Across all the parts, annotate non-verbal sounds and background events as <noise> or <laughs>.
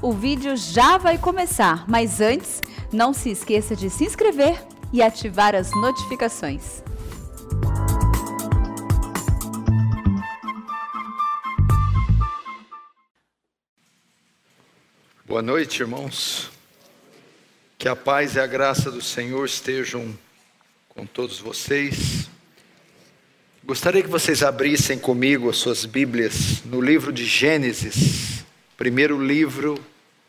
O vídeo já vai começar, mas antes, não se esqueça de se inscrever e ativar as notificações. Boa noite, irmãos. Que a paz e a graça do Senhor estejam com todos vocês. Gostaria que vocês abrissem comigo as suas Bíblias no livro de Gênesis primeiro livro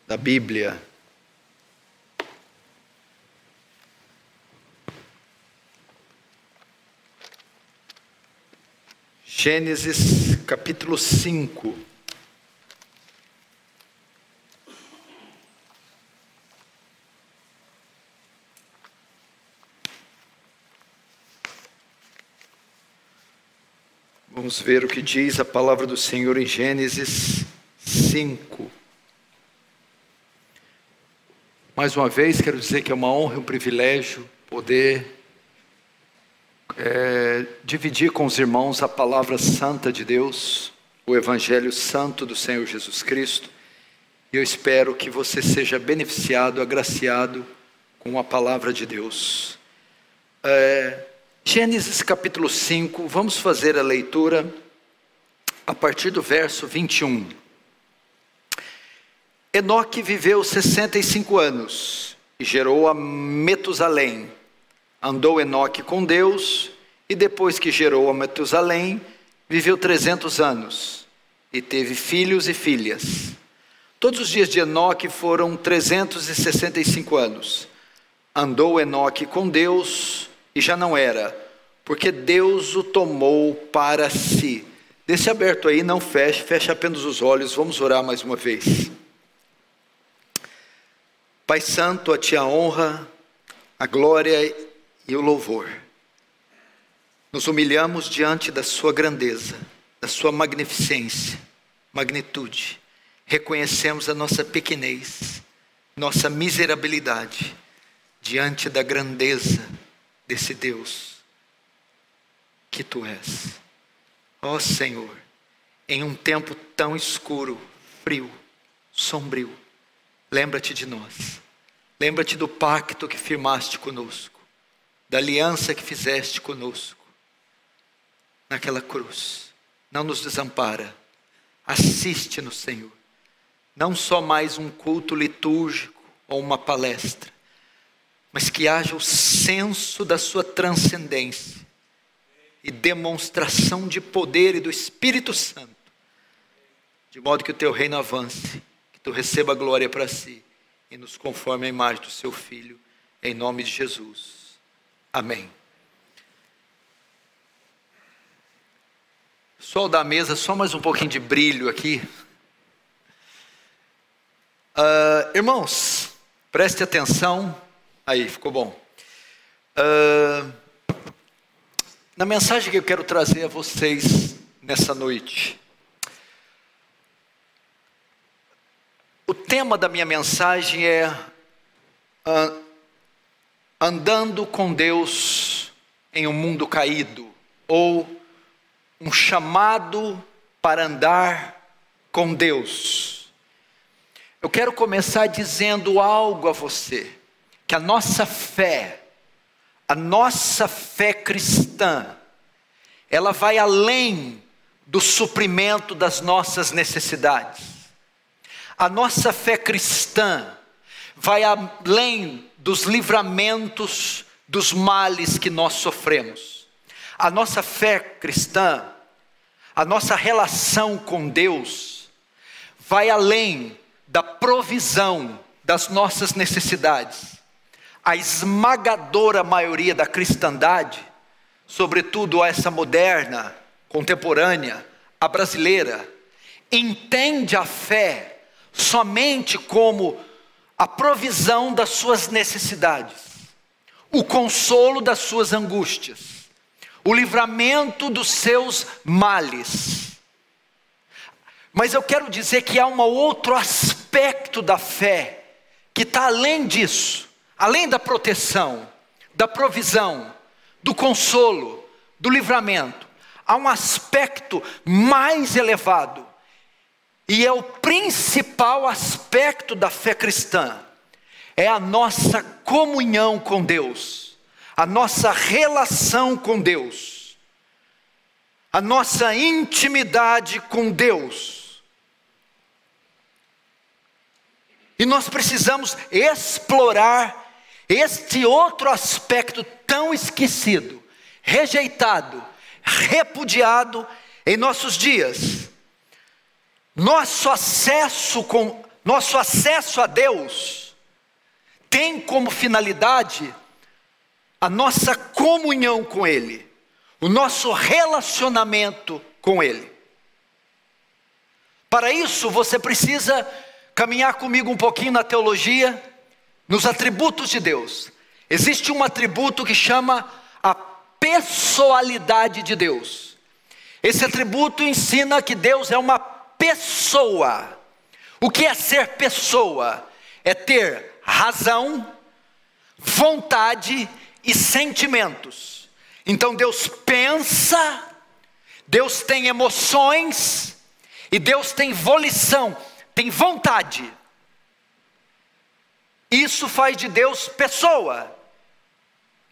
da Bíblia. Gênesis capítulo 5. Vamos ver o que diz a palavra do Senhor em Gênesis 5. Mais uma vez, quero dizer que é uma honra e um privilégio poder é, dividir com os irmãos a palavra santa de Deus, o Evangelho Santo do Senhor Jesus Cristo. E eu espero que você seja beneficiado, agraciado com a palavra de Deus. É, Gênesis capítulo 5, vamos fazer a leitura a partir do verso 21. Enoque viveu 65 anos e gerou a Metusalém. Andou Enoque com Deus e depois que gerou a Metusalém, viveu 300 anos e teve filhos e filhas. Todos os dias de Enoque foram 365 anos. Andou Enoque com Deus e já não era, porque Deus o tomou para si. Deixe aberto aí, não feche, feche apenas os olhos. Vamos orar mais uma vez. Pai Santo, a Ti a honra, a glória e o louvor. Nos humilhamos diante da Sua grandeza, da Sua magnificência, magnitude. Reconhecemos a nossa pequenez, nossa miserabilidade diante da grandeza desse Deus que Tu és. Ó Senhor, em um tempo tão escuro, frio, sombrio, lembra-te de nós. Lembra-te do pacto que firmaste conosco, da aliança que fizeste conosco naquela cruz. Não nos desampara. Assiste-nos, Senhor. Não só mais um culto litúrgico ou uma palestra, mas que haja o senso da sua transcendência e demonstração de poder e do Espírito Santo, de modo que o teu reino avance que tu receba glória para si e nos conforme a imagem do seu Filho, em nome de Jesus. Amém. Sol da mesa, só mais um pouquinho de brilho aqui. Uh, irmãos, preste atenção. Aí, ficou bom. Uh, na mensagem que eu quero trazer a vocês nessa noite, O tema da minha mensagem é uh, Andando com Deus em um mundo caído, ou um chamado para andar com Deus. Eu quero começar dizendo algo a você, que a nossa fé, a nossa fé cristã, ela vai além do suprimento das nossas necessidades. A nossa fé cristã vai além dos livramentos dos males que nós sofremos. A nossa fé cristã, a nossa relação com Deus, vai além da provisão das nossas necessidades. A esmagadora maioria da cristandade, sobretudo essa moderna, contemporânea, a brasileira, entende a fé somente como a provisão das suas necessidades, o consolo das suas angústias, o livramento dos seus males. Mas eu quero dizer que há um outro aspecto da fé que está além disso, além da proteção, da provisão, do consolo, do livramento. Há um aspecto mais elevado e é o principal aspecto da fé cristã, é a nossa comunhão com Deus, a nossa relação com Deus, a nossa intimidade com Deus. E nós precisamos explorar este outro aspecto tão esquecido, rejeitado, repudiado em nossos dias. Nosso acesso com nosso acesso a Deus tem como finalidade a nossa comunhão com ele, o nosso relacionamento com ele. Para isso, você precisa caminhar comigo um pouquinho na teologia, nos atributos de Deus. Existe um atributo que chama a pessoalidade de Deus. Esse atributo ensina que Deus é uma pessoa. O que é ser pessoa? É ter razão, vontade e sentimentos. Então Deus pensa, Deus tem emoções e Deus tem volição, tem vontade. Isso faz de Deus pessoa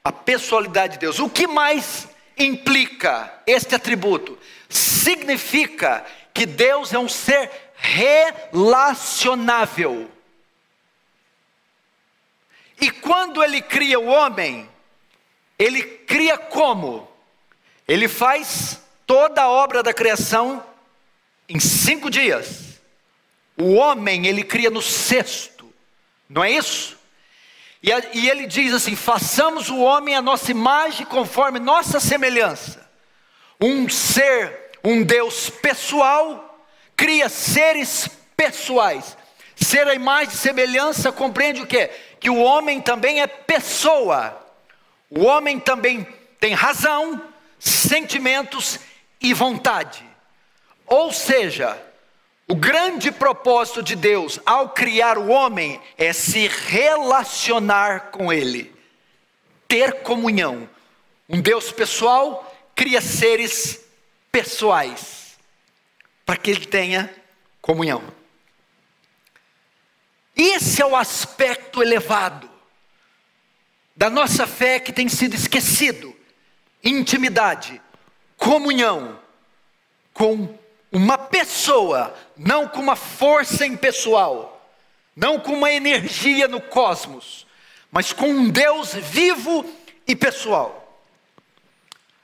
a pessoalidade de Deus. O que mais implica este atributo? Significa que Deus é um ser relacionável. E quando ele cria o homem, ele cria como? Ele faz toda a obra da criação em cinco dias. O homem ele cria no sexto, não é isso? E, e ele diz assim: façamos o homem a nossa imagem conforme nossa semelhança. Um ser, um Deus pessoal, cria seres pessoais. Ser a imagem e semelhança compreende o que? Que o homem também é pessoa. O homem também tem razão, sentimentos e vontade. Ou seja, o grande propósito de Deus ao criar o homem é se relacionar com Ele, ter comunhão. Um Deus pessoal cria seres pessoais, para que ele tenha comunhão. Esse é o aspecto elevado da nossa fé que tem sido esquecido: intimidade, comunhão com uma pessoa, não com uma força impessoal, não com uma energia no cosmos, mas com um Deus vivo e pessoal.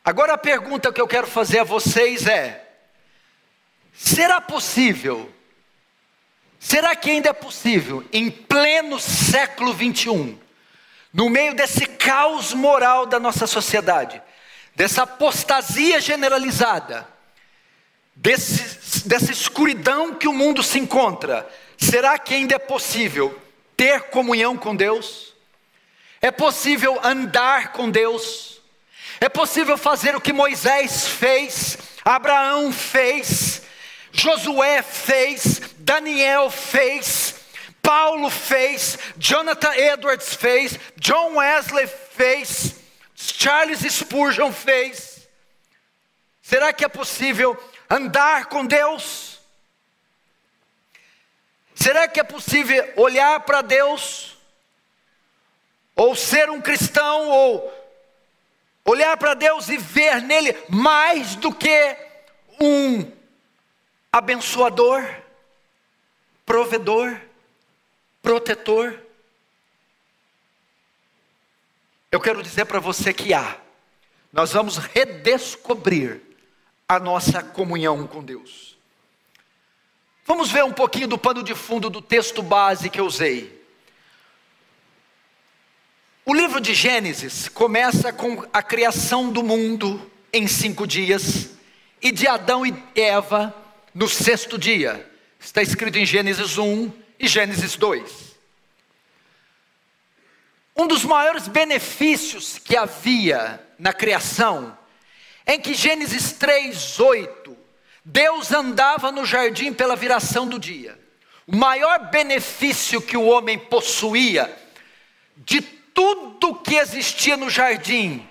Agora a pergunta que eu quero fazer a vocês é: será possível? Será que ainda é possível, em pleno século 21, no meio desse caos moral da nossa sociedade, dessa apostasia generalizada, desse, dessa escuridão que o mundo se encontra, será que ainda é possível ter comunhão com Deus? É possível andar com Deus? É possível fazer o que Moisés fez, Abraão fez, Josué fez, Daniel fez, Paulo fez, Jonathan Edwards fez, John Wesley fez, Charles Spurgeon fez. Será que é possível andar com Deus? Será que é possível olhar para Deus? Ou ser um cristão, ou olhar para Deus e ver nele mais do que um abençoador, provedor, protetor? Eu quero dizer para você que há. Nós vamos redescobrir a nossa comunhão com Deus. Vamos ver um pouquinho do pano de fundo do texto base que eu usei. O livro de Gênesis começa com a criação do mundo em cinco dias e de Adão e Eva no sexto dia. Está escrito em Gênesis 1 e Gênesis 2. Um dos maiores benefícios que havia na criação em que Gênesis 3, 8, Deus andava no jardim pela viração do dia. O maior benefício que o homem possuía de tudo que existia no jardim,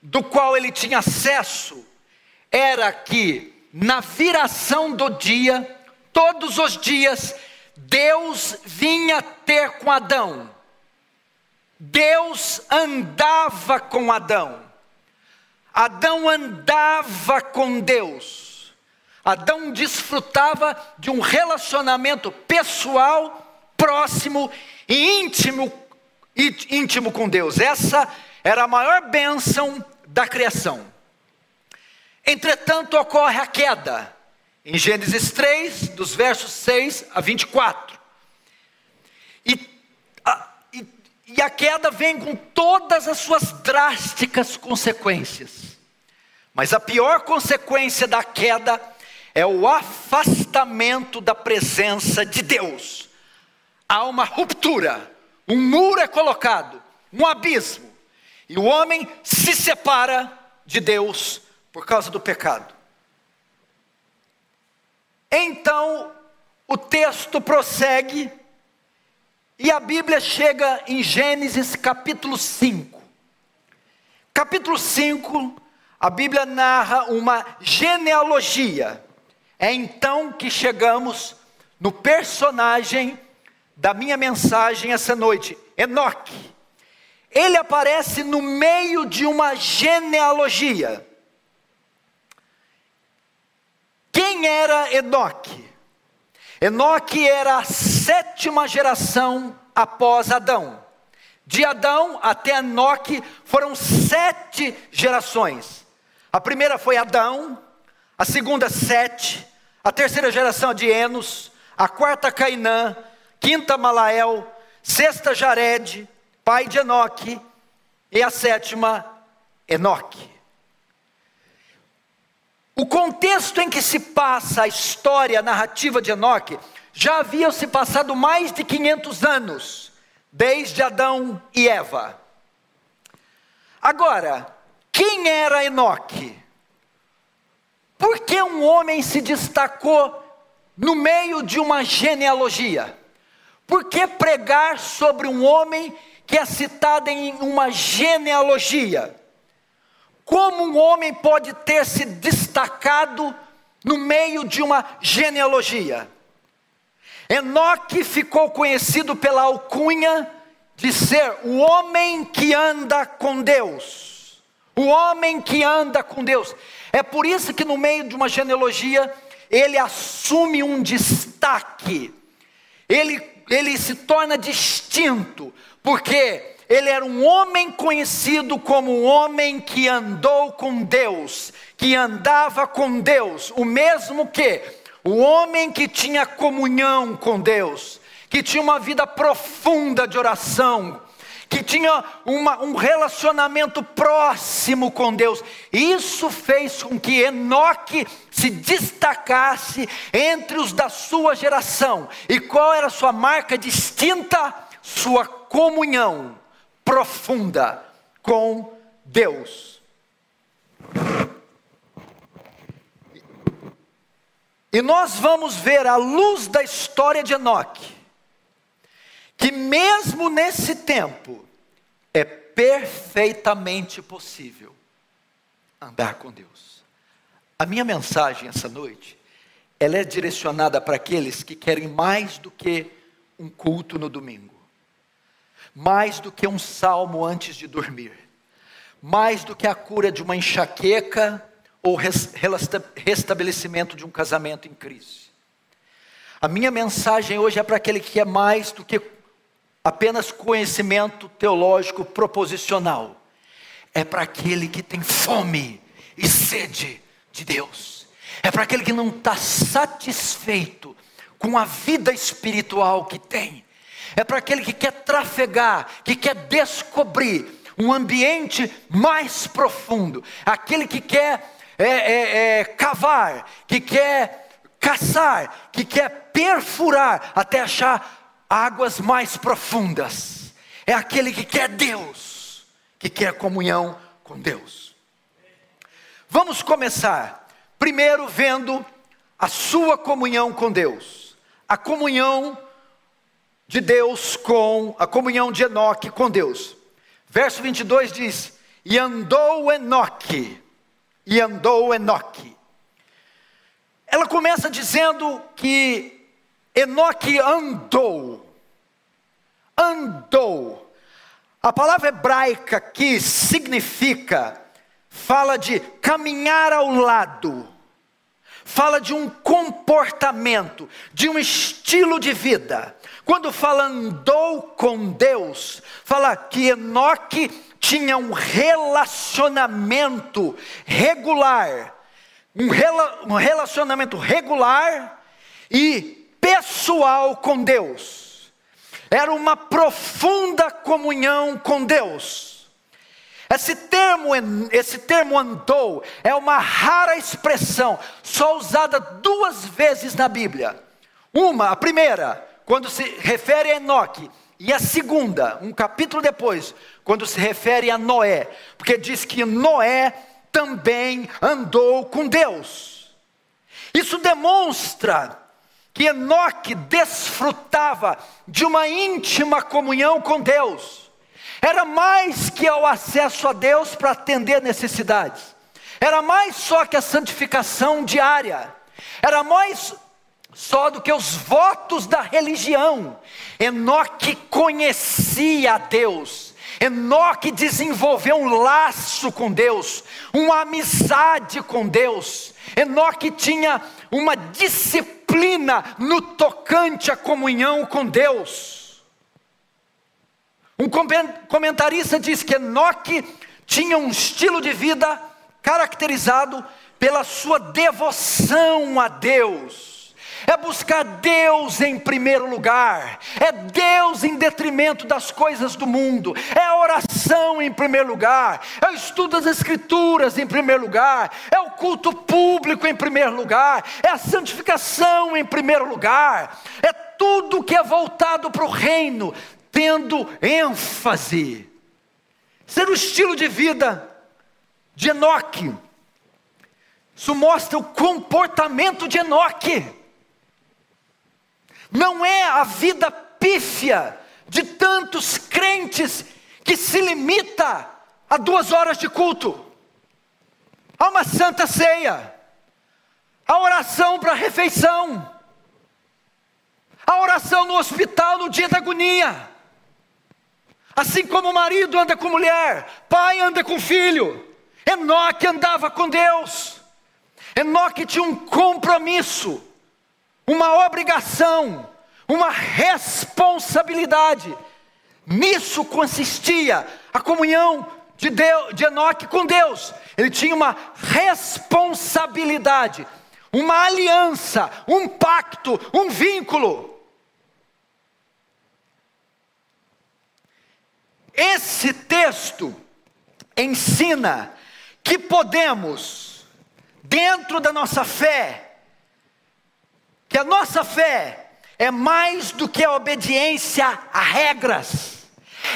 do qual ele tinha acesso, era que na viração do dia, todos os dias Deus vinha ter com Adão. Deus andava com Adão. Adão andava com Deus. Adão desfrutava de um relacionamento pessoal, próximo e íntimo, íntimo com Deus. Essa era a maior bênção da criação. Entretanto, ocorre a queda, em Gênesis 3, dos versos 6 a 24. E a, e, e a queda vem com todas as suas drásticas consequências. Mas a pior consequência da queda é o afastamento da presença de Deus. Há uma ruptura, um muro é colocado, um abismo. E o homem se separa de Deus por causa do pecado. Então, o texto prossegue e a Bíblia chega em Gênesis capítulo 5. Capítulo 5, a Bíblia narra uma genealogia. É então que chegamos no personagem da minha mensagem essa noite, Enoque ele aparece no meio de uma genealogia. Quem era Enoque? Enoque era a sétima geração após Adão. De Adão até Enoque foram sete gerações. A primeira foi Adão, a segunda Sete, a terceira geração de Enos, a quarta Cainã, quinta Malael, sexta Jared, pai de Enoque, e a sétima, Enoque. O contexto em que se passa a história, a narrativa de Enoque, já havia se passado mais de 500 anos, desde Adão e Eva. Agora, quem era Enoque? Por que um homem se destacou no meio de uma genealogia? Por que pregar sobre um homem que é citada em uma genealogia. Como um homem pode ter se destacado no meio de uma genealogia? Enoque ficou conhecido pela alcunha de ser o homem que anda com Deus. O homem que anda com Deus. É por isso que no meio de uma genealogia ele assume um destaque. Ele, ele se torna distinto, porque ele era um homem conhecido como um homem que andou com Deus, que andava com Deus, o mesmo que o homem que tinha comunhão com Deus, que tinha uma vida profunda de oração, que tinha uma, um relacionamento próximo com Deus. Isso fez com que Enoque se destacasse entre os da sua geração. E qual era a sua marca distinta? Sua comunhão profunda com Deus. E nós vamos ver à luz da história de Enoque, que mesmo nesse tempo é perfeitamente possível andar com Deus. A minha mensagem essa noite, ela é direcionada para aqueles que querem mais do que um culto no domingo mais do que um salmo antes de dormir, mais do que a cura de uma enxaqueca ou restabelecimento de um casamento em crise. A minha mensagem hoje é para aquele que é mais do que apenas conhecimento teológico proposicional, é para aquele que tem fome e sede de Deus, é para aquele que não está satisfeito com a vida espiritual que tem, é para aquele que quer trafegar, que quer descobrir um ambiente mais profundo, aquele que quer é, é, é, cavar, que quer caçar, que quer perfurar até achar águas mais profundas. É aquele que quer Deus, que quer comunhão com Deus. Vamos começar, primeiro vendo a sua comunhão com Deus, a comunhão de Deus com a comunhão de Enoque com Deus. Verso 22 diz: E andou Enoque, e andou Enoque. ela começa dizendo que Enoque andou. Andou. A palavra hebraica que significa, fala de caminhar ao lado, fala de um comportamento, de um estilo de vida. Quando fala andou com Deus, fala que Enoque tinha um relacionamento regular, um, rela, um relacionamento regular e pessoal com Deus. Era uma profunda comunhão com Deus. Esse termo, esse termo andou é uma rara expressão, só usada duas vezes na Bíblia. Uma, a primeira, quando se refere a Enoque, e a segunda, um capítulo depois, quando se refere a Noé, porque diz que Noé também andou com Deus. Isso demonstra que Enoque desfrutava de uma íntima comunhão com Deus. Era mais que o acesso a Deus para atender necessidades. Era mais só que a santificação diária. Era mais só do que os votos da religião. Enoque conhecia a Deus. Enoque desenvolveu um laço com Deus, uma amizade com Deus. Enoque tinha uma disciplina no tocante à comunhão com Deus. Um comentarista diz que Enoque tinha um estilo de vida caracterizado pela sua devoção a Deus é buscar Deus em primeiro lugar, é Deus em detrimento das coisas do mundo, é a oração em primeiro lugar, é o estudo das Escrituras em primeiro lugar, é o culto público em primeiro lugar, é a santificação em primeiro lugar, é tudo que é voltado para o reino, tendo ênfase. Ser o estilo de vida de Enoque. Isso mostra o comportamento de Enoque não é a vida pífia de tantos crentes que se limita a duas horas de culto, a uma santa ceia, a oração para a refeição, a oração no hospital no dia da agonia. Assim como o marido anda com mulher, pai anda com filho, Enoque andava com Deus, Enoque tinha um compromisso uma obrigação, uma responsabilidade. Nisso consistia a comunhão de, Deus, de Enoque com Deus. Ele tinha uma responsabilidade, uma aliança, um pacto, um vínculo. Esse texto ensina que podemos, dentro da nossa fé, que a nossa fé é mais do que a obediência a regras,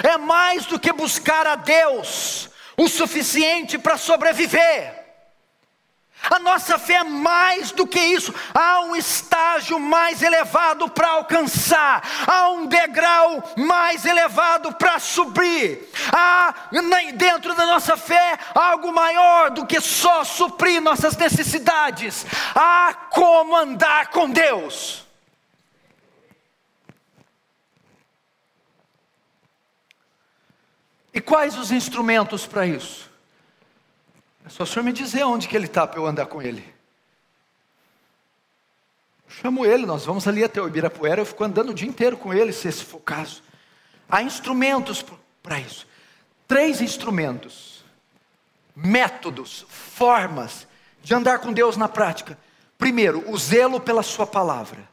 é mais do que buscar a Deus o suficiente para sobreviver. A nossa fé é mais do que isso, há um estágio mais elevado para alcançar, há um degrau mais elevado para subir, há dentro da nossa fé algo maior do que só suprir nossas necessidades, há como andar com Deus. E quais os instrumentos para isso? É só o senhor me dizer onde que ele está para eu andar com ele. chamo ele, nós vamos ali até o Ibirapuera, eu fico andando o dia inteiro com ele, se esse for o caso. Há instrumentos para isso. Três instrumentos, métodos, formas de andar com Deus na prática. Primeiro, o zelo pela Sua palavra.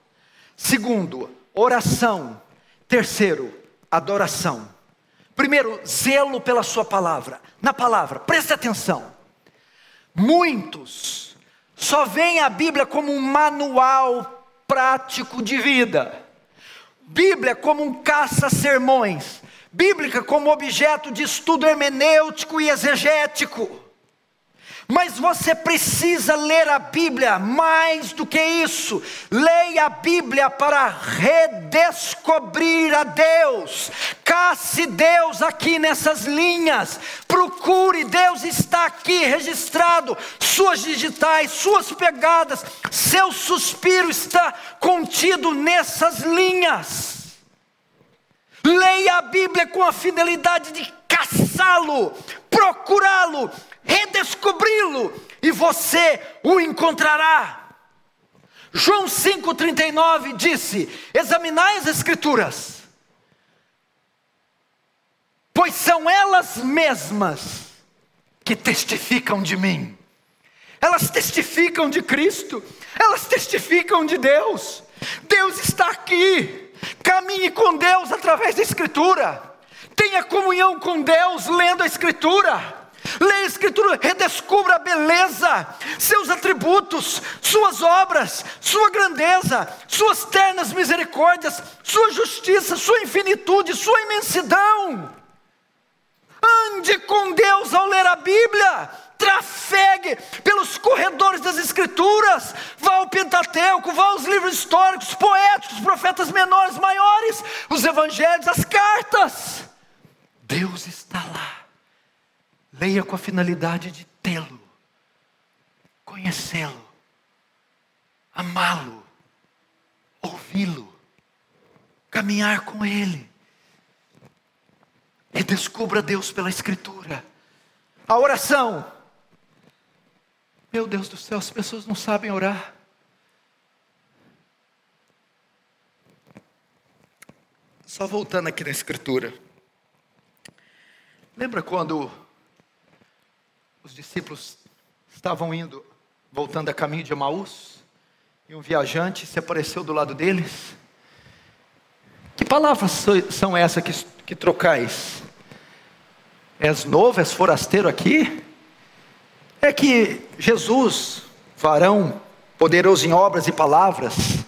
Segundo, oração. Terceiro, adoração. Primeiro, zelo pela Sua palavra. Na palavra, preste atenção. Muitos só veem a Bíblia como um manual prático de vida, Bíblia como um caça-sermões, Bíblica como objeto de estudo hermenêutico e exegético. Mas você precisa ler a Bíblia mais do que isso. Leia a Bíblia para redescobrir a Deus. Casse Deus aqui nessas linhas. Procure, Deus está aqui registrado. Suas digitais, suas pegadas, seu suspiro está contido nessas linhas. Leia a Bíblia com a fidelidade de caçá-lo, procurá-lo, redescobri-lo e você o encontrará. João 5,39 disse: Examinai as Escrituras, pois são elas mesmas que testificam de mim. Elas testificam de Cristo, elas testificam de Deus. Deus está aqui. Caminhe com Deus através da Escritura. Tenha comunhão com Deus lendo a Escritura. Leia a Escritura, redescubra a beleza, seus atributos, suas obras, sua grandeza, suas ternas misericórdias, sua justiça, sua infinitude, sua imensidão. Ande com Deus ao ler a Bíblia, trafegue pelos corredores das Escrituras, vá ao Pentateuco, vá aos livros históricos, poéticos, profetas menores, maiores, os evangelhos, as cartas. Deus está lá. Leia com a finalidade de tê-lo, conhecê-lo, amá-lo, ouvi-lo, caminhar com Ele. E descubra Deus pela Escritura. A oração. Meu Deus do céu, as pessoas não sabem orar. Só voltando aqui na Escritura. Lembra quando os discípulos estavam indo, voltando a caminho de Emaús, e um viajante se apareceu do lado deles. Que palavras são essas que, que trocais? És novo, és forasteiro aqui? É que Jesus, varão, poderoso em obras e palavras,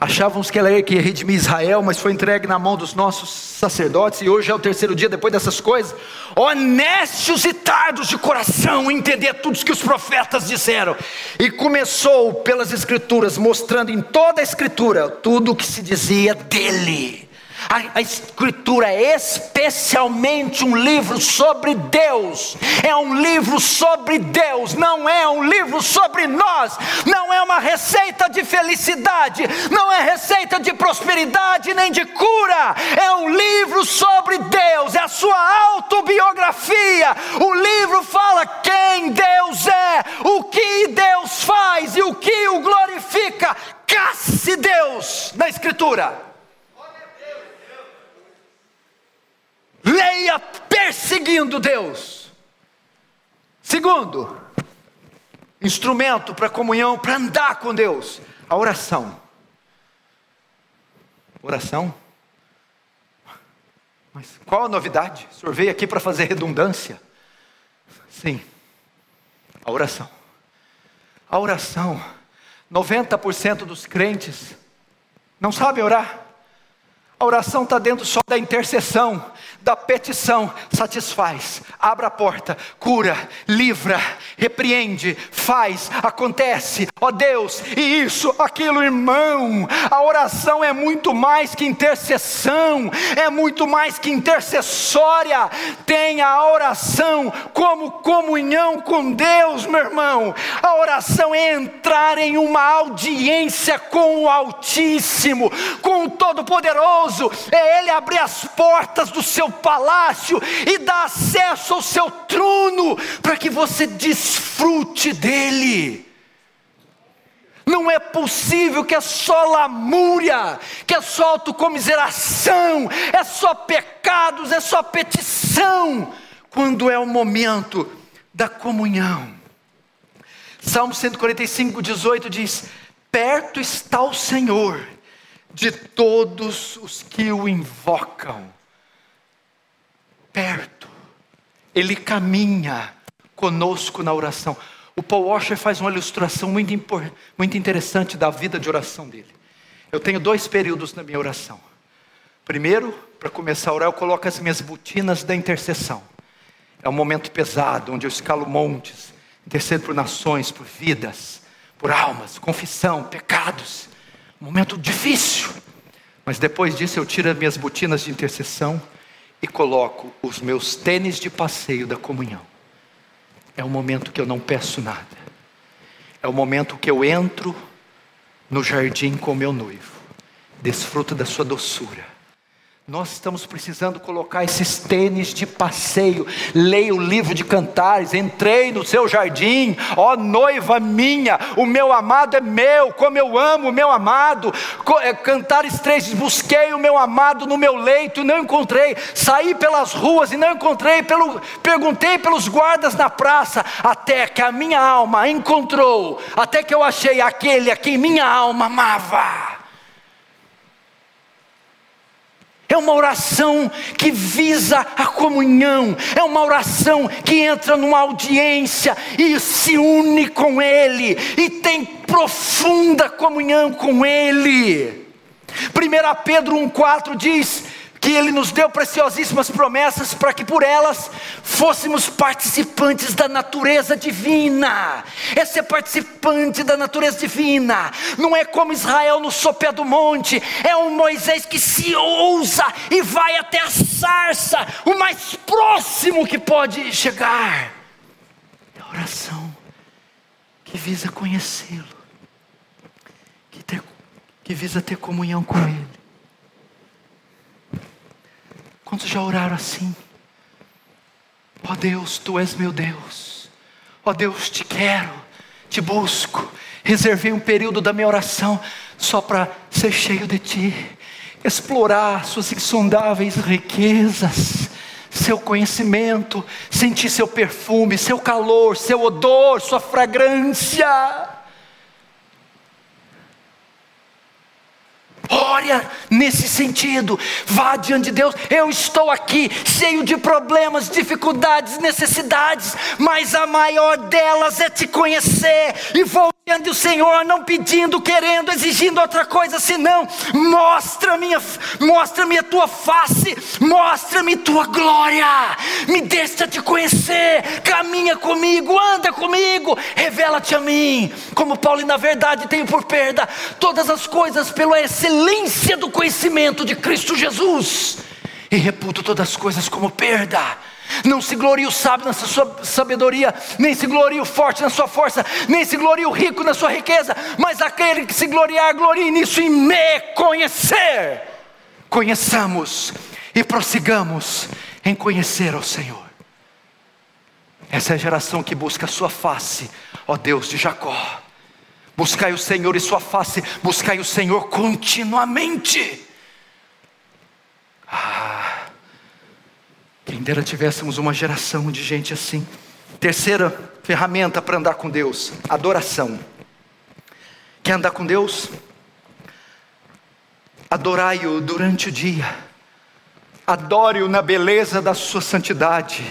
Achávamos que ela ia redimir Israel, mas foi entregue na mão dos nossos sacerdotes, e hoje é o terceiro dia depois dessas coisas. Honestos e tardos de coração, entender tudo que os profetas disseram. E começou pelas Escrituras, mostrando em toda a Escritura tudo o que se dizia dele. A, a, Escritura é especialmente um livro sobre Deus, é um livro sobre Deus, não é um livro sobre nós, não é uma receita de felicidade, não é receita de prosperidade nem de cura, é um livro sobre Deus, é a sua autobiografia. O livro fala quem Deus é, o que Deus faz e o que o glorifica. Casse Deus na Escritura. Leia perseguindo Deus. Segundo, instrumento para comunhão, para andar com Deus, a oração. Oração? Mas qual a novidade? O senhor veio aqui para fazer redundância? Sim, a oração. A oração, 90% dos crentes não sabem orar. A oração está dentro só da intercessão, da petição. Satisfaz, abre a porta, cura, livra, repreende, faz, acontece. Ó Deus, e isso, aquilo, irmão. A oração é muito mais que intercessão, é muito mais que intercessória. Tenha a oração como comunhão com Deus, meu irmão. A oração é entrar em uma audiência com o Altíssimo, com o Todo-Poderoso é Ele abrir as portas do seu palácio e dar acesso ao seu trono, para que você desfrute dele. Não é possível que é só lamúria, que é só autocomiseração, é só pecados, é só petição, quando é o momento da comunhão. Salmo 145, 18 diz: Perto está o Senhor de todos os que o invocam. Perto, ele caminha conosco na oração. O Paul Washer faz uma ilustração muito, muito interessante da vida de oração dele. Eu tenho dois períodos na minha oração. Primeiro, para começar a orar, eu coloco as minhas botinas da intercessão. É um momento pesado, onde eu escalo montes, intercedo por nações, por vidas, por almas, confissão, pecados. Momento difícil. Mas depois disso eu tiro as minhas botinas de intercessão e coloco os meus tênis de passeio da comunhão. É o momento que eu não peço nada. É o momento que eu entro no jardim com meu noivo, desfruto da sua doçura nós estamos precisando colocar esses tênis de passeio. Leia o livro de cantares. Entrei no seu jardim, ó noiva minha, o meu amado é meu, como eu amo o meu amado. É, cantares 3: busquei o meu amado no meu leito e não encontrei. Saí pelas ruas e não encontrei. Pelo, perguntei pelos guardas na praça, até que a minha alma encontrou, até que eu achei aquele a quem minha alma amava. É uma oração que visa a comunhão, é uma oração que entra numa audiência e se une com Ele, e tem profunda comunhão com Ele. 1 Pedro 1,4 diz: que Ele nos deu preciosíssimas promessas para que por elas fôssemos participantes da natureza divina. É ser participante da natureza divina. Não é como Israel no sopé do monte, é um Moisés que se ousa e vai até a sarça, o mais próximo que pode chegar. É a oração que visa conhecê-lo, que, que visa ter comunhão com Ele. Quantos já oraram assim? Ó oh Deus, tu és meu Deus. Ó oh Deus, te quero, te busco. Reservei um período da minha oração só para ser cheio de ti, explorar suas insondáveis riquezas, seu conhecimento, sentir seu perfume, seu calor, seu odor, sua fragrância. Ora nesse sentido, vá diante de Deus. Eu estou aqui cheio de problemas, dificuldades, necessidades, mas a maior delas é te conhecer. E vou diante do Senhor, não pedindo, querendo, exigindo outra coisa, senão mostra-me mostra-me a tua face, mostra-me tua glória, me deixa te conhecer, caminha comigo, anda comigo, revela-te a mim, como Paulo, na verdade, tenho por perda todas as coisas pela excelência do conhecimento de Cristo Jesus, e reputo todas as coisas como perda não se glorie o sábio na sua sabedoria, nem se glorie o forte na sua força, nem se glorie o rico na sua riqueza, mas aquele que se gloriar, glorie nisso em me conhecer. Conheçamos e prossigamos em conhecer ao Senhor. Essa é a geração que busca a sua face, ó Deus de Jacó. Buscai o Senhor e sua face, buscai o Senhor continuamente. Ah, quem dera tivéssemos uma geração de gente assim. Terceira ferramenta para andar com Deus: adoração. Quer andar com Deus? Adorai-o durante o dia, adore-o na beleza da sua santidade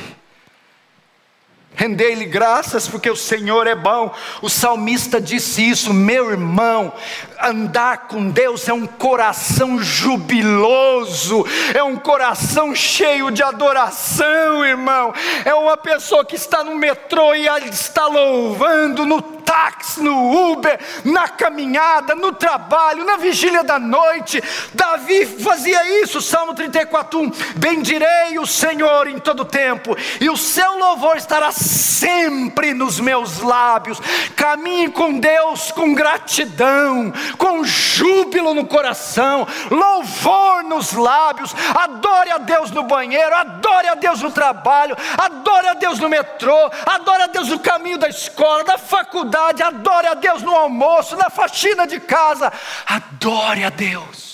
Rendei-lhe graças porque o Senhor é bom. O salmista disse isso, meu irmão. Andar com Deus é um coração jubiloso, é um coração cheio de adoração, irmão. É uma pessoa que está no metrô e está louvando, no táxi, no Uber, na caminhada, no trabalho, na vigília da noite. Davi fazia isso, Salmo 34:1. Bendirei o Senhor em todo tempo, e o seu louvor estará sempre nos meus lábios. Caminhe com Deus com gratidão, com júbilo no coração, louvor nos lábios. Adore a Deus no banheiro, adore a Deus no trabalho, adore a Deus no metrô, adore a Deus no caminho da escola, da faculdade, adore a Deus no almoço, na faxina de casa. Adore a Deus.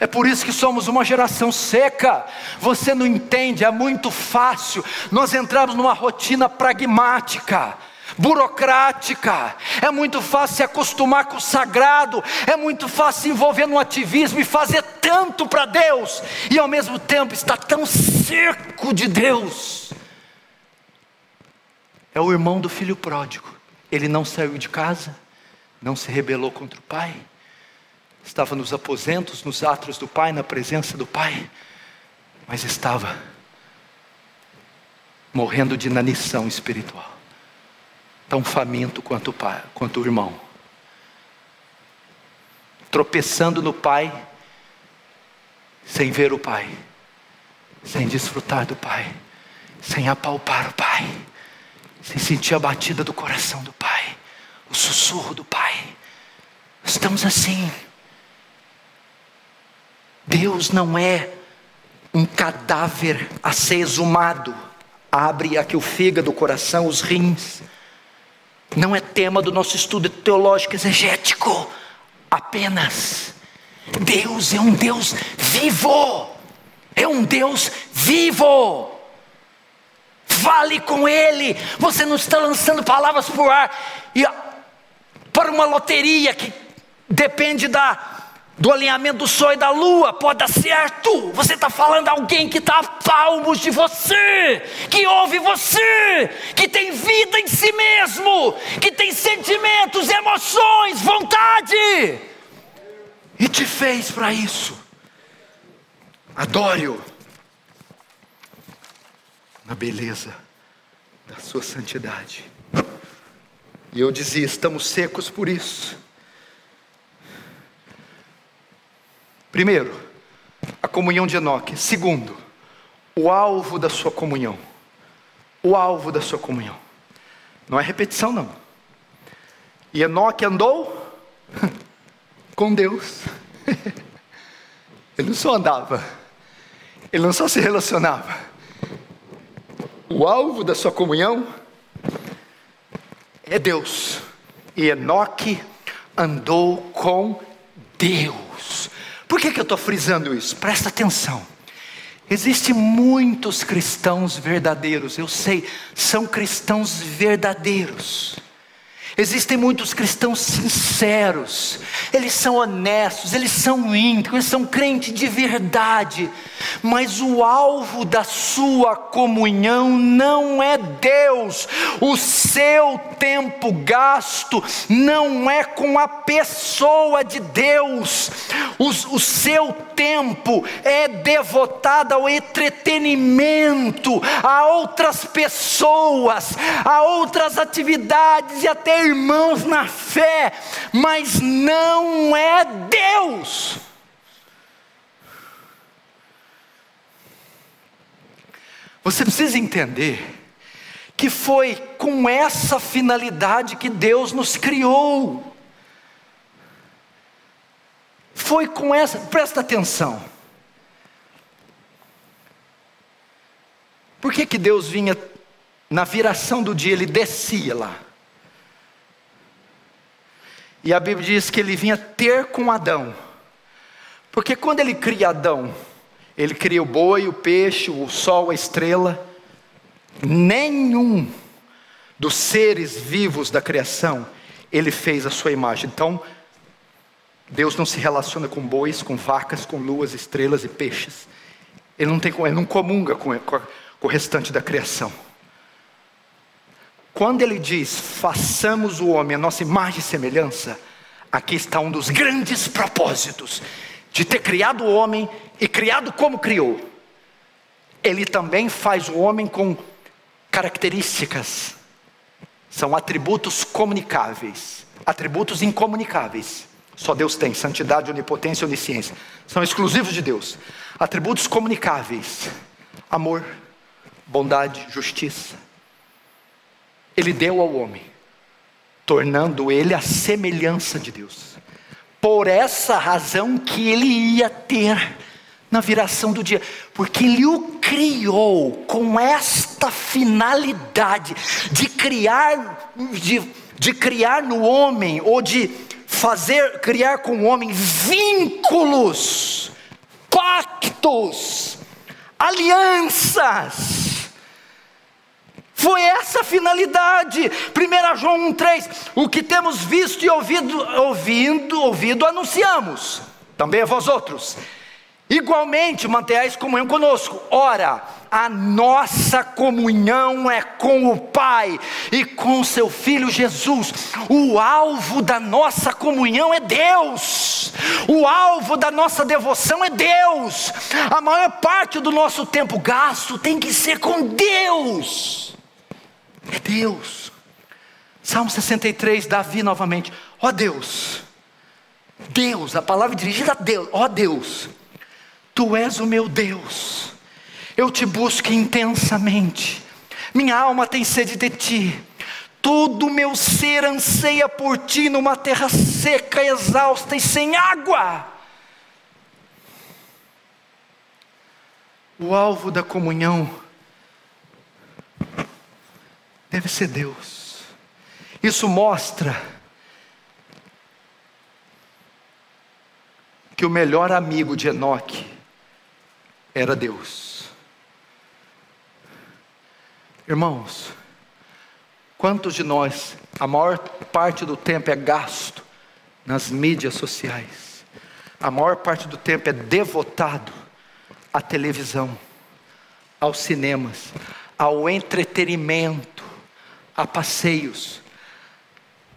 É por isso que somos uma geração seca. Você não entende, é muito fácil. Nós entramos numa rotina pragmática burocrática, é muito fácil se acostumar com o sagrado, é muito fácil se envolver no ativismo e fazer tanto para Deus, e ao mesmo tempo estar tão seco de Deus. É o irmão do filho pródigo, ele não saiu de casa, não se rebelou contra o pai, estava nos aposentos, nos átrios do Pai, na presença do Pai, mas estava morrendo de inanição espiritual, tão faminto quanto o pai, quanto o irmão, tropeçando no pai, sem ver o pai, sem desfrutar do pai, sem apalpar o pai, sem sentir a batida do coração do pai, o sussurro do pai. Estamos assim. Deus não é um cadáver a ser exumado. Abre aqui o fígado, o coração, os rins. Não é tema do nosso estudo teológico exegético. Apenas. Deus é um Deus vivo. É um Deus vivo. Fale com Ele. Você não está lançando palavras por ar e para uma loteria que depende da do alinhamento do sol e da lua, pode dar certo. Você está falando a alguém que está a palmos de você, que ouve você, que tem vida em si mesmo, que tem sentimentos, emoções, vontade, e te fez para isso. Adore-o na beleza da sua santidade. E eu dizia: estamos secos por isso. Primeiro, a comunhão de Enoque. Segundo, o alvo da sua comunhão. O alvo da sua comunhão. Não é repetição, não. E Enoque andou <laughs> com Deus. <laughs> Ele não só andava, ele não só se relacionava. O alvo da sua comunhão é Deus. E Enoque andou com Deus. Por que, que eu estou frisando isso? Presta atenção. Existem muitos cristãos verdadeiros, eu sei, são cristãos verdadeiros. Existem muitos cristãos sinceros, eles são honestos, eles são íntegros, eles são crentes de verdade, mas o alvo da sua comunhão não é Deus, o seu tempo gasto não é com a pessoa de Deus, o, o seu tempo é devotado ao entretenimento, a outras pessoas, a outras atividades e até irmãos na fé, mas não é Deus. Você precisa entender que foi com essa finalidade que Deus nos criou. Foi com essa, presta atenção. Por que, que Deus vinha na viração do dia, ele descia lá? E a Bíblia diz que ele vinha ter com Adão. Porque quando ele cria Adão, ele cria o boi, o peixe, o sol, a estrela. Nenhum dos seres vivos da criação ele fez a sua imagem. Então, Deus não se relaciona com bois, com vacas, com luas, estrelas e peixes. Ele não, tem, ele não comunga com, com, com o restante da criação. Quando ele diz, façamos o homem a nossa imagem e semelhança, aqui está um dos grandes propósitos de ter criado o homem e criado como criou. Ele também faz o homem com características, são atributos comunicáveis, atributos incomunicáveis. Só Deus tem santidade, onipotência e onisciência. São exclusivos de Deus. Atributos comunicáveis: amor, bondade, justiça, ele deu ao homem, tornando ele a semelhança de Deus. Por essa razão que ele ia ter na viração do dia, porque ele o criou com esta finalidade de criar, de, de criar no homem, ou de fazer, criar com o homem vínculos, pactos, alianças foi essa a finalidade. 1 João 1,3: O que temos visto e ouvido, ouvindo, ouvido, anunciamos, também a vós outros. Igualmente mantenhais comunhão conosco. Ora, a nossa comunhão é com o Pai e com seu Filho Jesus. O alvo da nossa comunhão é Deus, o alvo da nossa devoção é Deus. A maior parte do nosso tempo gasto tem que ser com Deus, é Deus. Salmo 63, Davi novamente, ó oh Deus, Deus, a palavra dirigida a Deus, ó oh Deus, Tu és o meu Deus, eu te busco intensamente, minha alma tem sede de Ti, todo o meu ser anseia por Ti numa terra seca, exausta e sem água. O alvo da comunhão deve ser Deus. Isso mostra que o melhor amigo de Enoque era Deus. Irmãos, quantos de nós, a maior parte do tempo é gasto nas mídias sociais, a maior parte do tempo é devotado à televisão, aos cinemas, ao entretenimento, a passeios.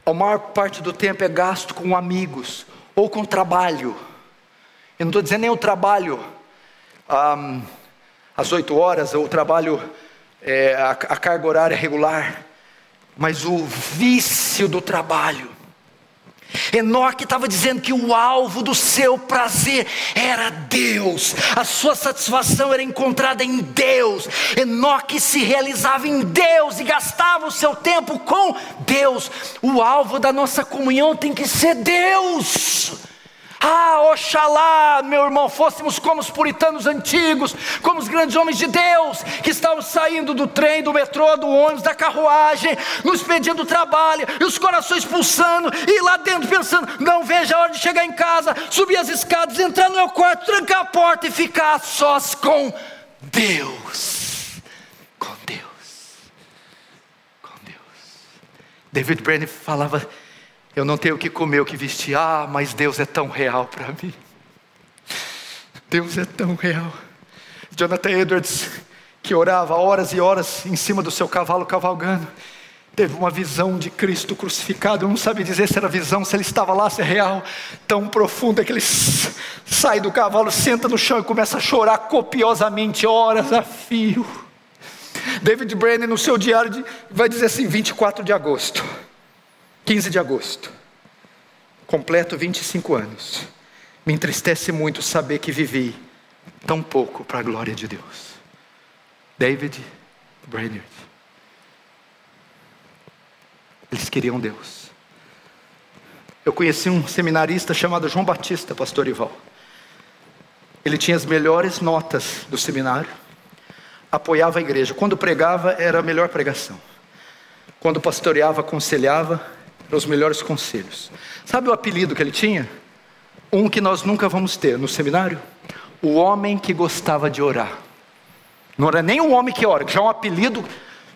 A maior parte do tempo é gasto com amigos ou com trabalho. Eu não estou dizendo nem o trabalho um, às oito horas, ou o trabalho, é, a, a carga horária regular, mas o vício do trabalho. Enoque estava dizendo que o alvo do seu prazer era Deus, a sua satisfação era encontrada em Deus. Enoque se realizava em Deus e gastava o seu tempo com Deus. O alvo da nossa comunhão tem que ser Deus. Ah, oxalá, meu irmão, fôssemos como os puritanos antigos, como os grandes homens de Deus, que estavam saindo do trem, do metrô, do ônibus, da carruagem, nos pedindo trabalho, e os corações pulsando, e lá dentro pensando: não vejo a hora de chegar em casa, subir as escadas, entrar no meu quarto, trancar a porta e ficar sós com Deus. Com Deus. Com Deus. David Brennan falava eu não tenho o que comer, o que vestir. Ah, mas Deus é tão real para mim. Deus é tão real. Jonathan Edwards, que orava horas e horas em cima do seu cavalo cavalgando, teve uma visão de Cristo crucificado. Não sabe dizer se era visão, se ele estava lá, se é real, tão profunda que ele sai do cavalo, senta no chão e começa a chorar copiosamente, horas a fio. David Brennan, no seu diário, vai dizer assim: 24 de agosto. 15 de agosto, completo 25 anos. Me entristece muito saber que vivi tão pouco para a glória de Deus. David Brainerd. Eles queriam Deus. Eu conheci um seminarista chamado João Batista, pastor Ival. Ele tinha as melhores notas do seminário, apoiava a igreja. Quando pregava, era a melhor pregação. Quando pastoreava, aconselhava, os melhores conselhos. Sabe o apelido que ele tinha? Um que nós nunca vamos ter no seminário? O homem que gostava de orar. Não era nem um homem que ora, já é um apelido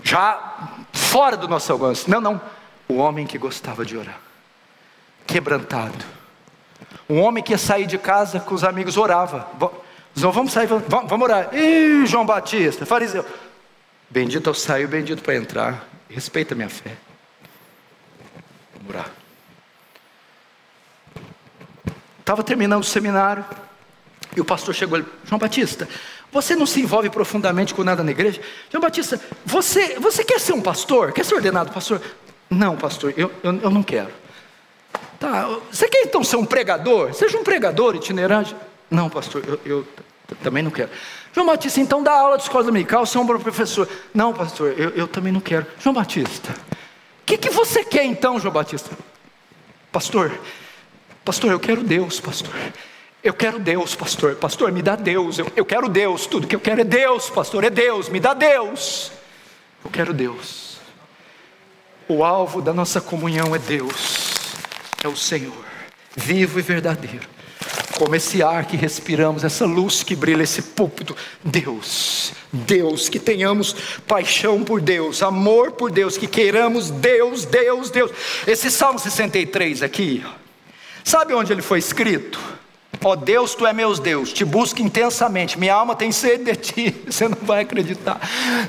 já fora do nosso alcance. Não, não. O homem que gostava de orar. Quebrantado. Um homem que ia sair de casa com os amigos orava. Não vamos sair, vamos, vamos orar. Ih, João Batista, fariseu. Bendito ao sair, bendito para entrar. Respeita minha fé orar. Estava terminando o seminário e o pastor chegou ali, João Batista, você não se envolve profundamente com nada na igreja? João Batista, você, você quer ser um pastor? Quer ser ordenado pastor? Não, pastor, eu, eu, eu não quero. Tá, você quer então ser um pregador? Seja um pregador itinerante? Não, pastor, eu, eu também não quero. João Batista, então dá aula de escola dominical, você é um bom professor. Não, pastor, eu, eu também não quero. João Batista, que, que você quer então, João Batista? Pastor, pastor, eu quero Deus, pastor. Eu quero Deus, pastor. Pastor, me dá Deus. Eu, eu quero Deus. Tudo que eu quero é Deus, pastor. É Deus. Me dá Deus. Eu quero Deus. O alvo da nossa comunhão é Deus. É o Senhor, vivo e verdadeiro como esse ar que respiramos, essa luz que brilha, esse púlpito. Deus, Deus, que tenhamos paixão por Deus, amor por Deus, que queiramos Deus, Deus, Deus. Esse Salmo 63 aqui, sabe onde ele foi escrito? Ó oh Deus, tu é meu Deus, te busco intensamente, minha alma tem sede de ti, <laughs> você não vai acreditar.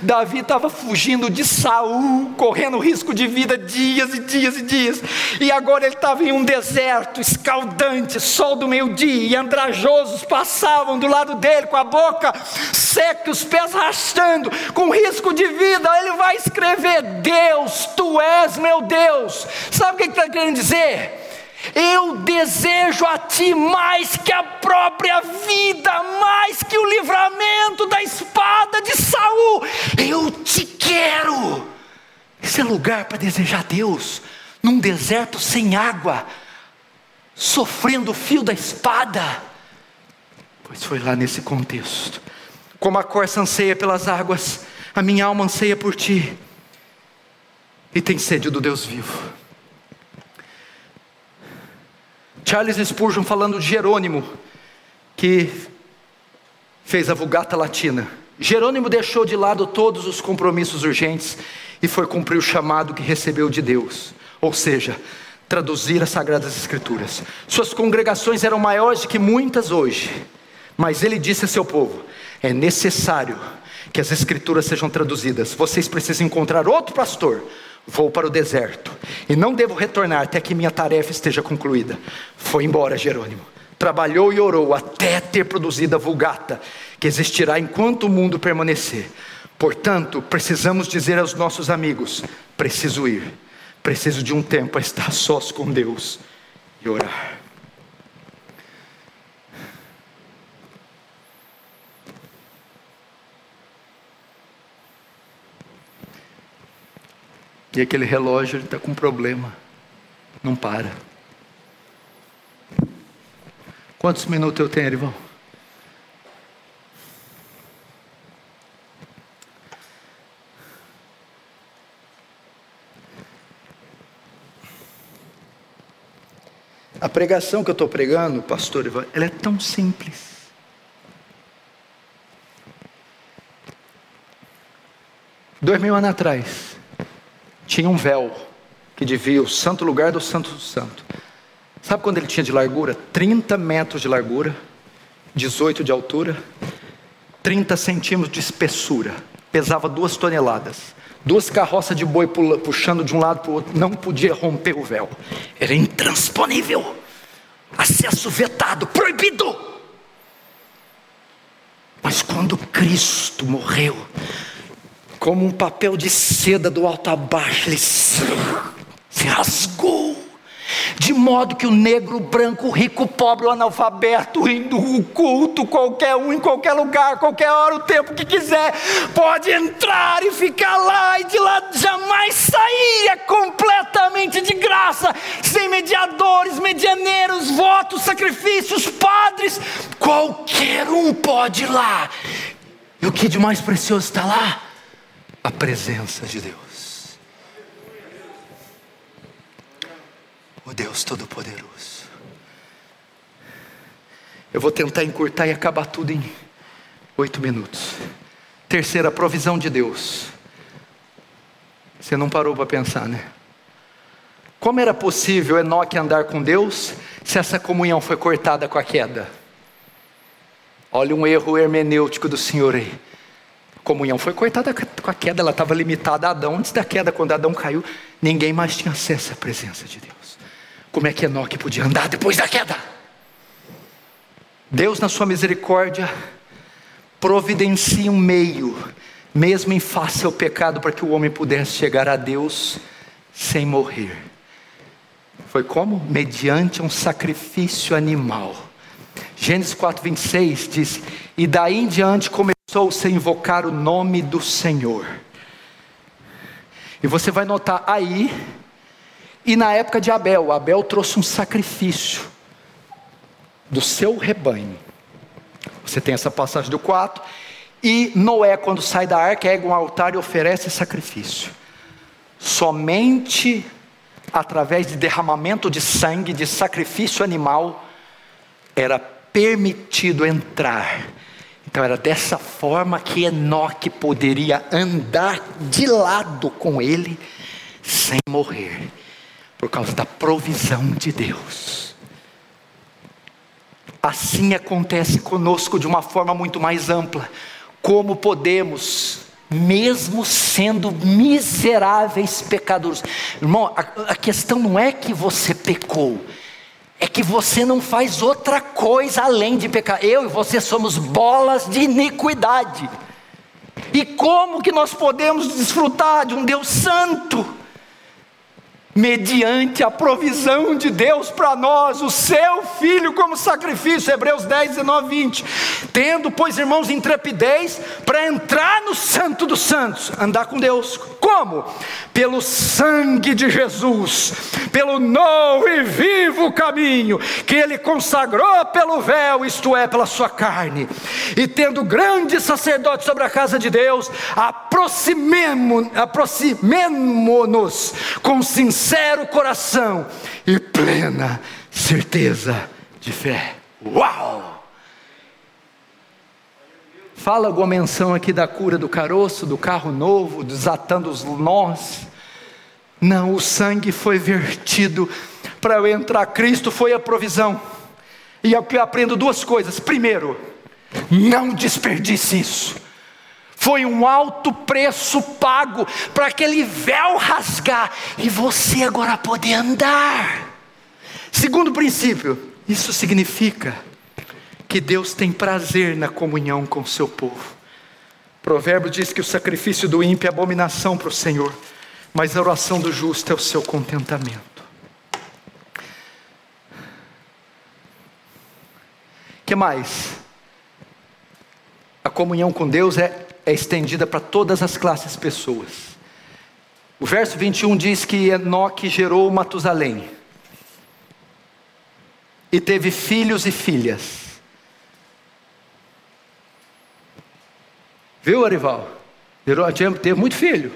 Davi estava fugindo de Saul, correndo risco de vida dias e dias e dias, e agora ele estava em um deserto escaldante, sol do meio-dia, e andrajosos passavam do lado dele com a boca seca, os pés arrastando, com risco de vida. Ele vai escrever: Deus, tu és meu Deus. Sabe o que ele está querendo dizer? Eu desejo a ti mais que a própria vida, mais que o livramento da espada de Saul. Eu te quero. Esse é lugar para desejar Deus, num deserto sem água, sofrendo o fio da espada. Pois foi lá nesse contexto. Como a corça anseia pelas águas, a minha alma anseia por ti, e tem sede do Deus vivo. Charles Spurgeon falando de Jerônimo, que fez a Vulgata Latina. Jerônimo deixou de lado todos os compromissos urgentes e foi cumprir o chamado que recebeu de Deus, ou seja, traduzir as Sagradas Escrituras. Suas congregações eram maiores do que muitas hoje, mas ele disse a seu povo: é necessário que as Escrituras sejam traduzidas. Vocês precisam encontrar outro pastor, Vou para o deserto e não devo retornar até que minha tarefa esteja concluída. Foi embora Jerônimo. Trabalhou e orou até ter produzido a Vulgata, que existirá enquanto o mundo permanecer. Portanto, precisamos dizer aos nossos amigos: preciso ir, preciso de um tempo a estar sós com Deus e orar. E aquele relógio está com problema. Não para. Quantos minutos eu tenho, irmão? A pregação que eu estou pregando, pastor Ivan, ela é tão simples. Dois mil anos atrás, tinha um véu que divia o santo lugar do santo do santo. Sabe quando ele tinha de largura? 30 metros de largura, 18 de altura, 30 centímetros de espessura, pesava duas toneladas. Duas carroças de boi puxando de um lado para o outro, não podia romper o véu, era intransponível, acesso vetado, proibido. Mas quando Cristo morreu, como um papel de seda do alto a baixo, ele se rasgou. De modo que o negro, o branco, o rico, o pobre, o analfabeto, o hindu, o culto, qualquer um, em qualquer lugar, qualquer hora, o tempo que quiser, pode entrar e ficar lá e de lá jamais sair. É completamente de graça, sem mediadores, medianeiros, votos, sacrifícios, padres. Qualquer um pode ir lá. E o que de mais precioso está lá? A presença de Deus. O Deus Todo-Poderoso. Eu vou tentar encurtar e acabar tudo em oito minutos. Terceira, provisão de Deus. Você não parou para pensar, né? Como era possível Enoque andar com Deus se essa comunhão foi cortada com a queda? Olha um erro hermenêutico do Senhor aí comunhão foi cortada com a queda, ela estava limitada a Adão. Antes da queda, quando Adão caiu, ninguém mais tinha acesso à presença de Deus. Como é que Enoque podia andar depois da queda? Deus, na sua misericórdia, providencia um meio, mesmo em face ao pecado, para que o homem pudesse chegar a Deus sem morrer. Foi como? Mediante um sacrifício animal. Gênesis 4, 26 diz: E daí em diante começou Começou-se a invocar o nome do Senhor. E você vai notar aí, e na época de Abel, Abel trouxe um sacrifício do seu rebanho. Você tem essa passagem do 4. E Noé, quando sai da arca, ergue um altar e oferece sacrifício. Somente através de derramamento de sangue, de sacrifício animal, era permitido entrar então era dessa forma que Enoque poderia andar de lado com ele sem morrer, por causa da provisão de Deus. assim acontece conosco de uma forma muito mais ampla. Como podemos, mesmo sendo miseráveis pecadores, irmão, a, a questão não é que você pecou, é que você não faz outra coisa além de pecar. Eu e você somos bolas de iniquidade. E como que nós podemos desfrutar de um Deus santo? Mediante a provisão de Deus para nós, o seu Filho como sacrifício, Hebreus 10, 19, 20. Tendo, pois, irmãos, intrepidez para entrar no Santo dos Santos, andar com Deus. Como? Pelo sangue de Jesus, pelo novo e vivo caminho que Ele consagrou pelo véu, isto é, pela sua carne. E tendo grande sacerdote sobre a casa de Deus, aproximemo-nos com sinceridade sincero coração e plena certeza de fé. Uau! Fala alguma menção aqui da cura do caroço, do carro novo, desatando os nós. Não, o sangue foi vertido para eu entrar. Cristo foi a provisão. E eu aprendo duas coisas. Primeiro, não desperdice isso. Foi um alto preço pago para aquele véu rasgar e você agora poder andar. Segundo princípio, isso significa que Deus tem prazer na comunhão com o seu povo. O provérbio diz que o sacrifício do ímpio é abominação para o Senhor, mas a oração do justo é o seu contentamento. que mais? A comunhão com Deus é é estendida para todas as classes pessoas. O verso 21 diz que Enoque gerou Matusalém e teve filhos e filhas. Viu, Arival? Teve muito filho.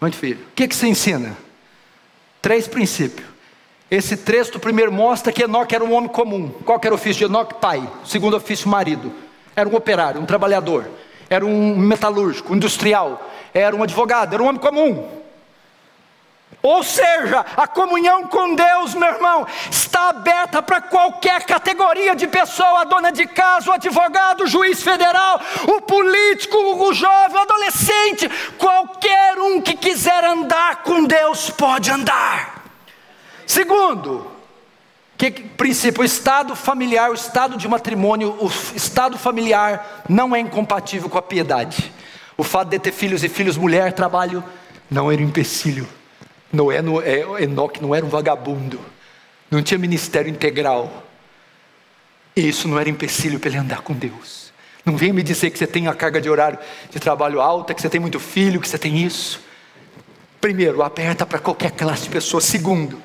Muito filho. O que, que se ensina? Três princípios. Esse texto primeiro mostra que Enoque era um homem comum. Qual era o ofício de Enoque? Pai. Segundo ofício, marido. Era um operário, um trabalhador era um metalúrgico, um industrial, era um advogado, era um homem comum. Ou seja, a comunhão com Deus, meu irmão, está aberta para qualquer categoria de pessoa, a dona de casa, o advogado, o juiz federal, o político, o jovem, o adolescente, qualquer um que quiser andar com Deus pode andar. Segundo, que princípio? O estado familiar, o estado de matrimônio, o estado familiar não é incompatível com a piedade. O fato de ter filhos e filhos, mulher, trabalho, não era um empecilho. Noé, é, Enoque não era um vagabundo. Não tinha ministério integral. E isso não era empecilho para ele andar com Deus. Não vem me dizer que você tem a carga de horário de trabalho alta, que você tem muito filho, que você tem isso. Primeiro, aperta para qualquer classe de pessoa. Segundo,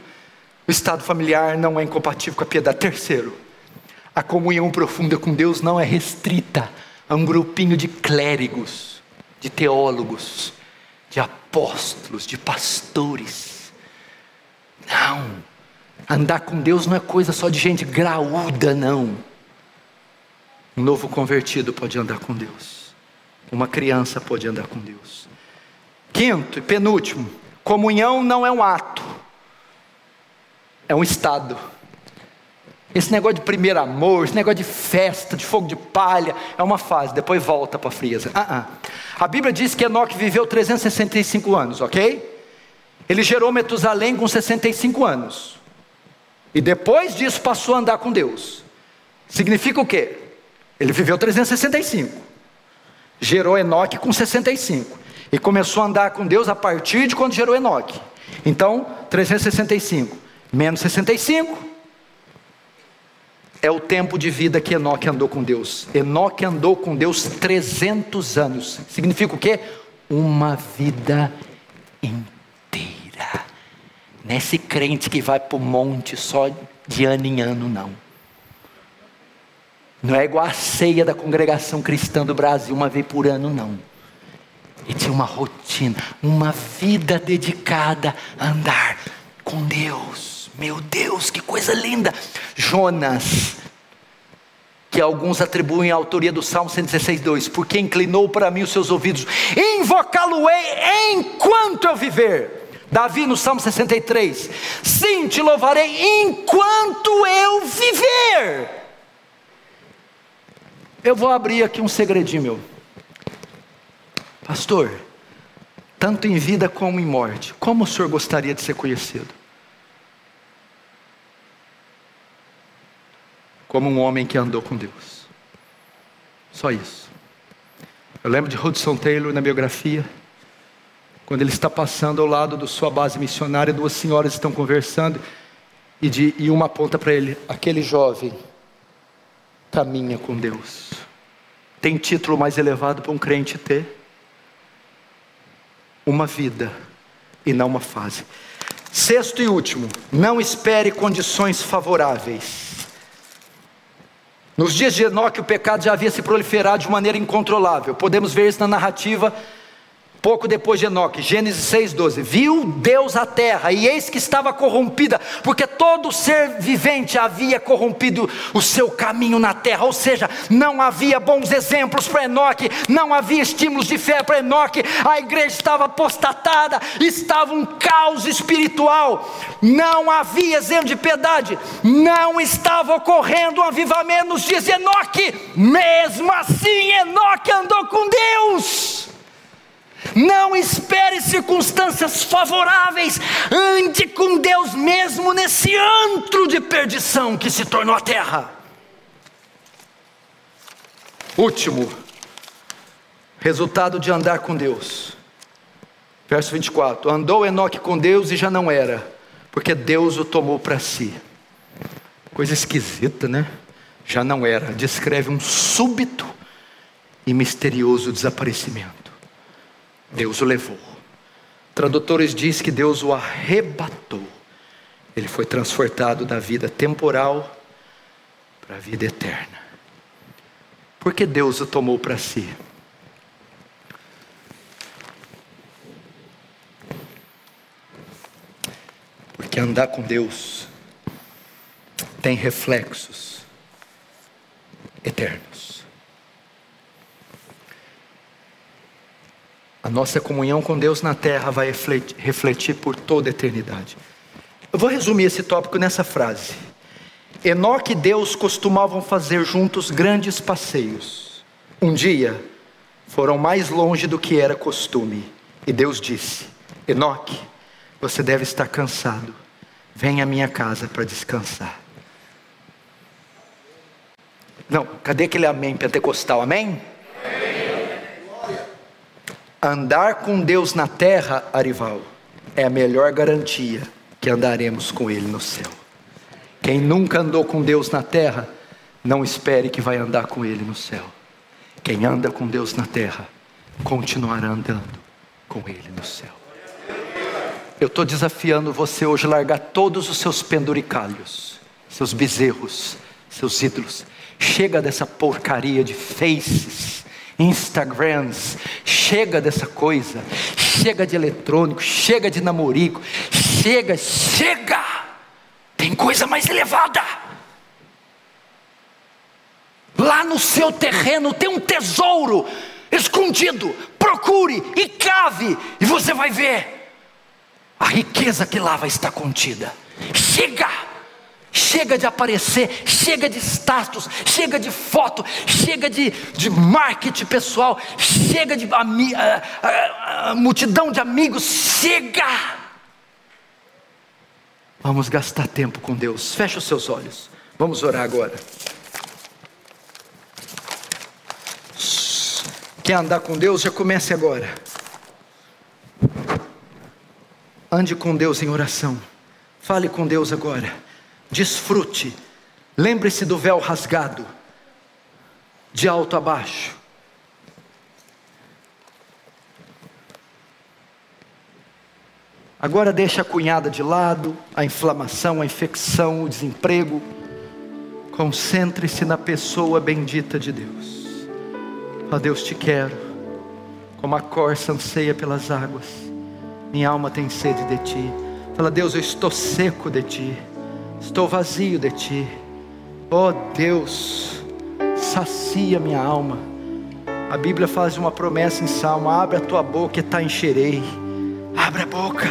o estado familiar não é incompatível com a piedade. Terceiro, a comunhão profunda com Deus não é restrita a um grupinho de clérigos, de teólogos, de apóstolos, de pastores. Não. Andar com Deus não é coisa só de gente graúda, não. Um novo convertido pode andar com Deus. Uma criança pode andar com Deus. Quinto e penúltimo, comunhão não é um ato é um estado. Esse negócio de primeiro amor, esse negócio de festa, de fogo de palha, é uma fase, depois volta para a frieza. Uh -uh. A Bíblia diz que Enoque viveu 365 anos, ok? Ele gerou Metusalém com 65 anos. E depois disso passou a andar com Deus. Significa o quê? Ele viveu 365. Gerou Enoque com 65. E começou a andar com Deus a partir de quando gerou Enoque. Então, 365 menos 65 é o tempo de vida que Enoque andou com Deus. Enoque andou com Deus 300 anos. Significa o quê? Uma vida inteira. Nesse crente que vai para o monte só de ano em ano, não. Não é igual a ceia da congregação cristã do Brasil, uma vez por ano, não. E tinha uma rotina, uma vida dedicada a andar com Deus. Meu Deus, que coisa linda! Jonas, que alguns atribuem a autoria do Salmo 116, 2: Porque inclinou para mim os seus ouvidos, invocá-lo-ei enquanto eu viver. Davi no Salmo 63: Sim, te louvarei enquanto eu viver. Eu vou abrir aqui um segredinho meu. Pastor, tanto em vida como em morte, como o senhor gostaria de ser conhecido? Como um homem que andou com Deus. Só isso. Eu lembro de Hudson Taylor na biografia, quando ele está passando ao lado da sua base missionária, duas senhoras estão conversando e, de, e uma aponta para ele: aquele jovem caminha com Deus. Tem título mais elevado para um crente ter? Uma vida e não uma fase. Sexto e último, não espere condições favoráveis. Nos dias de Enoque, o pecado já havia se proliferado de maneira incontrolável. Podemos ver isso na narrativa Pouco depois de Enoque, Gênesis 6,12: Viu Deus a terra, e eis que estava corrompida, porque todo ser vivente havia corrompido o seu caminho na terra, ou seja, não havia bons exemplos para Enoque, não havia estímulos de fé para Enoque, a igreja estava apostatada, estava um caos espiritual, não havia exemplo de piedade, não estava ocorrendo um avivamento nos dias de Enoque, mesmo assim Enoque andou com Deus. Não espere circunstâncias favoráveis, ande com Deus mesmo nesse antro de perdição que se tornou a terra. Último, resultado de andar com Deus. Verso 24: Andou Enoque com Deus e já não era, porque Deus o tomou para si. Coisa esquisita, né? Já não era. Descreve um súbito e misterioso desaparecimento. Deus o levou. Tradutores diz que Deus o arrebatou. Ele foi transportado da vida temporal para a vida eterna. Por que Deus o tomou para si? Porque andar com Deus tem reflexos eternos. A nossa comunhão com Deus na terra vai refletir, por toda a eternidade. Eu vou resumir esse tópico nessa frase. Enoque e Deus costumavam fazer juntos grandes passeios. Um dia, foram mais longe do que era costume. E Deus disse: Enoque, você deve estar cansado. Venha à minha casa para descansar. Não, cadê aquele amém pentecostal? Amém? Andar com Deus na terra, Arival, é a melhor garantia que andaremos com Ele no céu. Quem nunca andou com Deus na terra, não espere que vai andar com Ele no céu. Quem anda com Deus na terra, continuará andando com Ele no céu. Eu estou desafiando você hoje a largar todos os seus penduricalhos, seus bezerros, seus ídolos. Chega dessa porcaria de faces, Instagrams, chega dessa coisa, chega de eletrônico, chega de namorico, chega, chega, tem coisa mais elevada. Lá no seu terreno tem um tesouro escondido, procure e cave, e você vai ver a riqueza que lá vai estar contida. Chega! Chega de aparecer, chega de status, chega de foto, chega de, de marketing pessoal, chega de a, a, a multidão de amigos, chega! Vamos gastar tempo com Deus. Feche os seus olhos. Vamos orar agora. Quer andar com Deus? Já comece agora. Ande com Deus em oração. Fale com Deus agora desfrute. Lembre-se do véu rasgado, de alto a baixo. Agora deixa a cunhada de lado, a inflamação, a infecção, o desemprego. Concentre-se na pessoa bendita de Deus. Ó Deus, te quero, como a corça anseia pelas águas. Minha alma tem sede de ti. Fala, Deus, eu estou seco de ti. Estou vazio de ti. Oh Deus, sacia minha alma. A Bíblia faz uma promessa em Salmo: abre a tua boca e tá encherei. Abre a boca.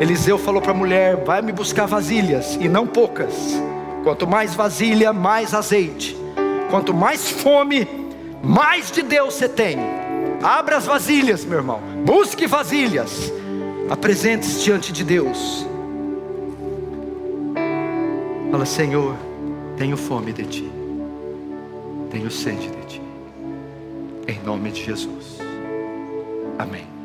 Eliseu falou para a mulher: vai me buscar vasilhas e não poucas. Quanto mais vasilha, mais azeite. Quanto mais fome, mais de Deus você tem. Abra as vasilhas, meu irmão. Busque vasilhas. Apresente-se diante de Deus. Fala, Senhor, tenho fome de Ti. Tenho sede de Ti. Em nome de Jesus. Amém.